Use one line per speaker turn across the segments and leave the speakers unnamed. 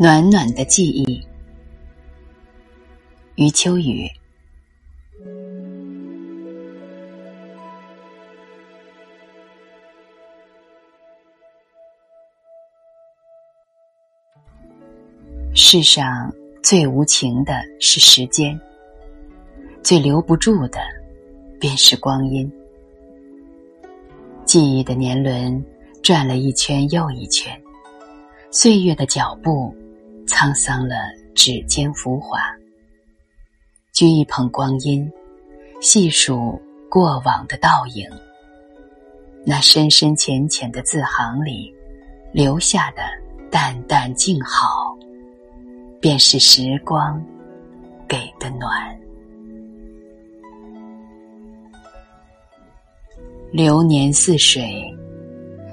暖暖的记忆，余秋雨。世上最无情的是时间，最留不住的便是光阴。记忆的年轮转了一圈又一圈，岁月的脚步。沧桑了指尖浮华，掬一捧光阴，细数过往的倒影。那深深浅浅的字行里，留下的淡淡静好，便是时光给的暖。流年似水，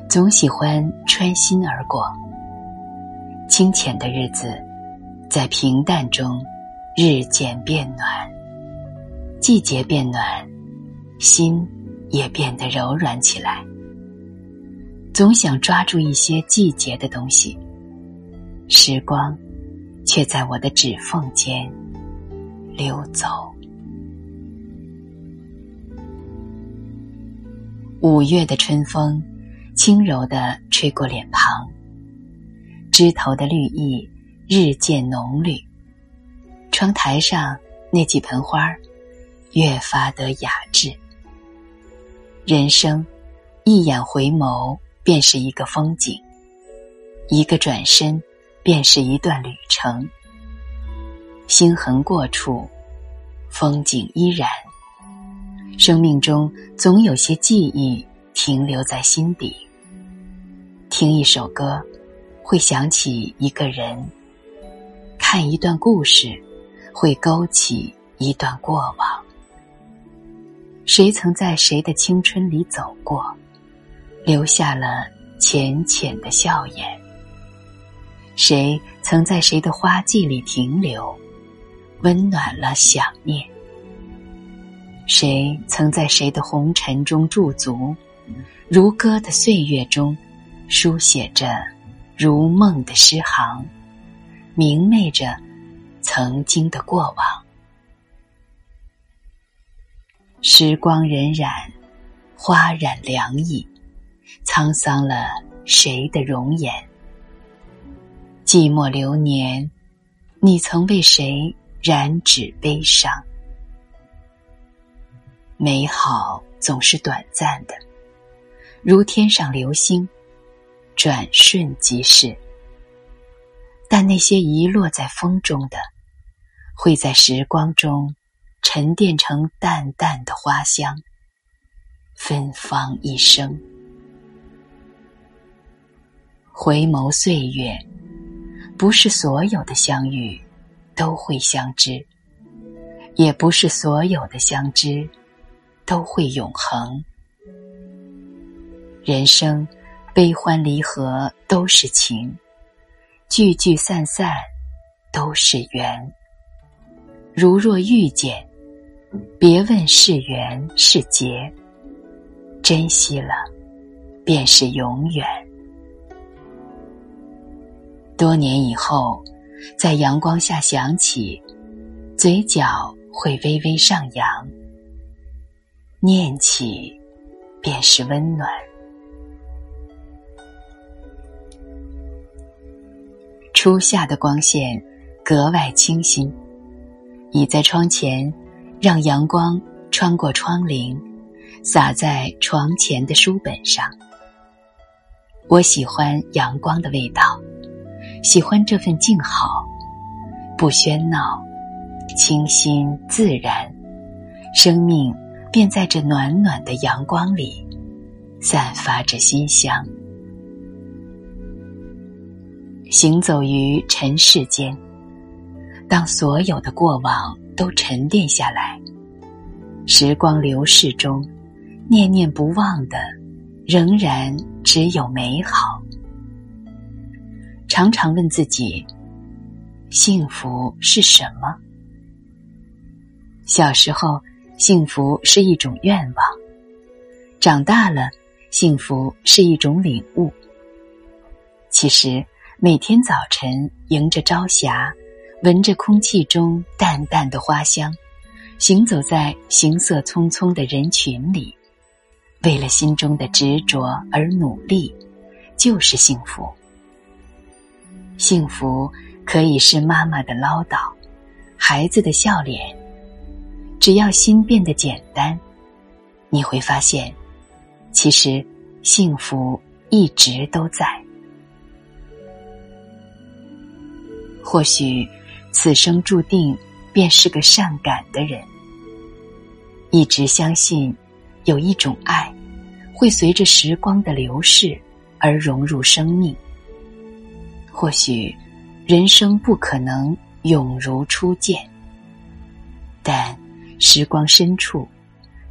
总喜欢穿心而过。清浅的日子，在平淡中日渐变暖。季节变暖，心也变得柔软起来。总想抓住一些季节的东西，时光却在我的指缝间溜走。五月的春风，轻柔地吹过脸庞。枝头的绿意日渐浓绿，窗台上那几盆花越发得雅致。人生，一眼回眸便是一个风景，一个转身便是一段旅程。心痕过处，风景依然。生命中总有些记忆停留在心底。听一首歌。会想起一个人，看一段故事，会勾起一段过往。谁曾在谁的青春里走过，留下了浅浅的笑颜？谁曾在谁的花季里停留，温暖了想念？谁曾在谁的红尘中驻足，如歌的岁月中，书写着。如梦的诗行，明媚着曾经的过往。时光荏苒，花染凉意，沧桑了谁的容颜？寂寞流年，你曾为谁染指悲伤？美好总是短暂的，如天上流星。转瞬即逝，但那些遗落在风中的，会在时光中沉淀成淡淡的花香，芬芳一生。回眸岁月，不是所有的相遇都会相知，也不是所有的相知都会永恒。人生。悲欢离合都是情，聚聚散散都是缘。如若遇见，别问是缘是劫，珍惜了，便是永远。多年以后，在阳光下想起，嘴角会微微上扬。念起，便是温暖。初夏的光线格外清新，倚在窗前，让阳光穿过窗棂，洒在床前的书本上。我喜欢阳光的味道，喜欢这份静好，不喧闹，清新自然，生命便在这暖暖的阳光里散发着馨香。行走于尘世间，当所有的过往都沉淀下来，时光流逝中，念念不忘的，仍然只有美好。常常问自己：幸福是什么？小时候，幸福是一种愿望；长大了，幸福是一种领悟。其实。每天早晨迎着朝霞，闻着空气中淡淡的花香，行走在行色匆匆的人群里，为了心中的执着而努力，就是幸福。幸福可以是妈妈的唠叨，孩子的笑脸，只要心变得简单，你会发现，其实幸福一直都在。或许，此生注定便是个善感的人。一直相信，有一种爱，会随着时光的流逝而融入生命。或许，人生不可能永如初见，但时光深处，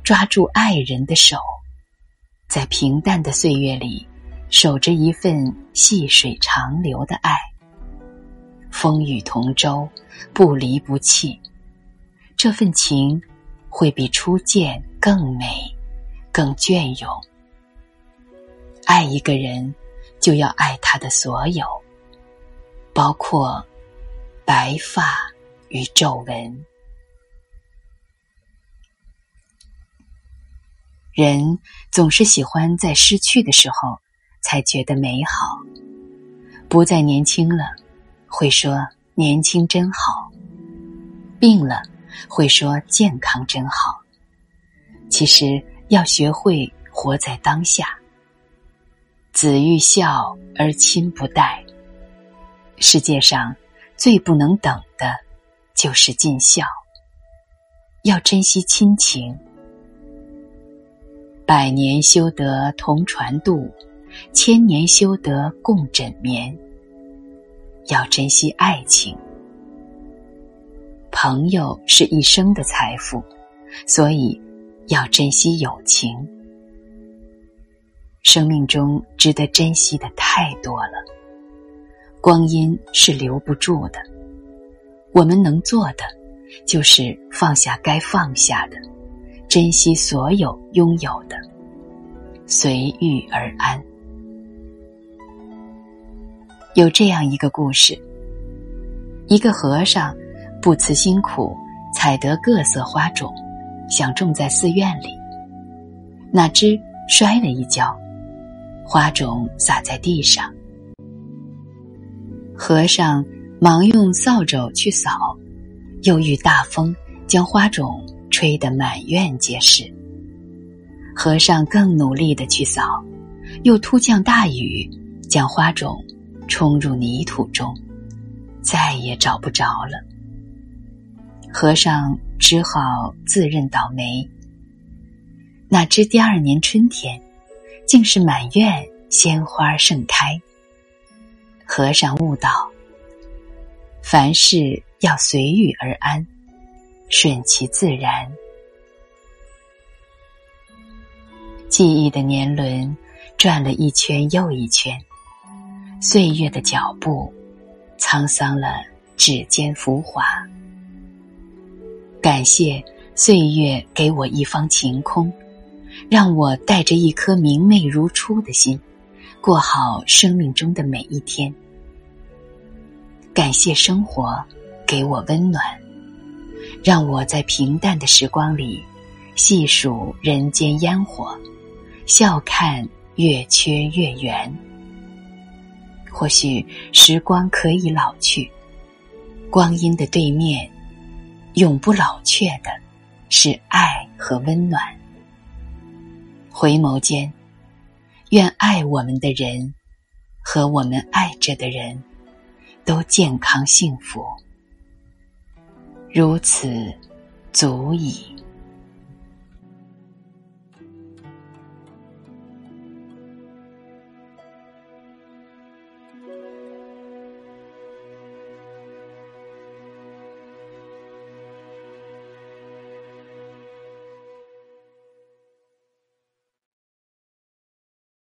抓住爱人的手，在平淡的岁月里，守着一份细水长流的爱。风雨同舟，不离不弃，这份情会比初见更美、更隽永。爱一个人，就要爱他的所有，包括白发与皱纹。人总是喜欢在失去的时候才觉得美好，不再年轻了。会说年轻真好，病了会说健康真好。其实要学会活在当下。子欲孝而亲不待。世界上最不能等的，就是尽孝。要珍惜亲情。百年修得同船渡，千年修得共枕眠。要珍惜爱情，朋友是一生的财富，所以要珍惜友情。生命中值得珍惜的太多了，光阴是留不住的。我们能做的，就是放下该放下的，珍惜所有拥有的，随遇而安。有这样一个故事：一个和尚不辞辛苦采得各色花种，想种在寺院里，哪知摔了一跤，花种洒在地上。和尚忙用扫帚去扫，又遇大风将花种吹得满院皆是。和尚更努力的去扫，又突降大雨，将花种。冲入泥土中，再也找不着了。和尚只好自认倒霉。哪知第二年春天，竟是满院鲜花盛开。和尚悟道：凡事要随遇而安，顺其自然。记忆的年轮转了一圈又一圈。岁月的脚步，沧桑了指尖浮华。感谢岁月给我一方晴空，让我带着一颗明媚如初的心，过好生命中的每一天。感谢生活给我温暖，让我在平淡的时光里细数人间烟火，笑看月缺月圆。或许时光可以老去光阴的对面永不老却的是爱和温暖。回眸间愿爱我们的人和我们爱着的人都健康幸福。如此足矣。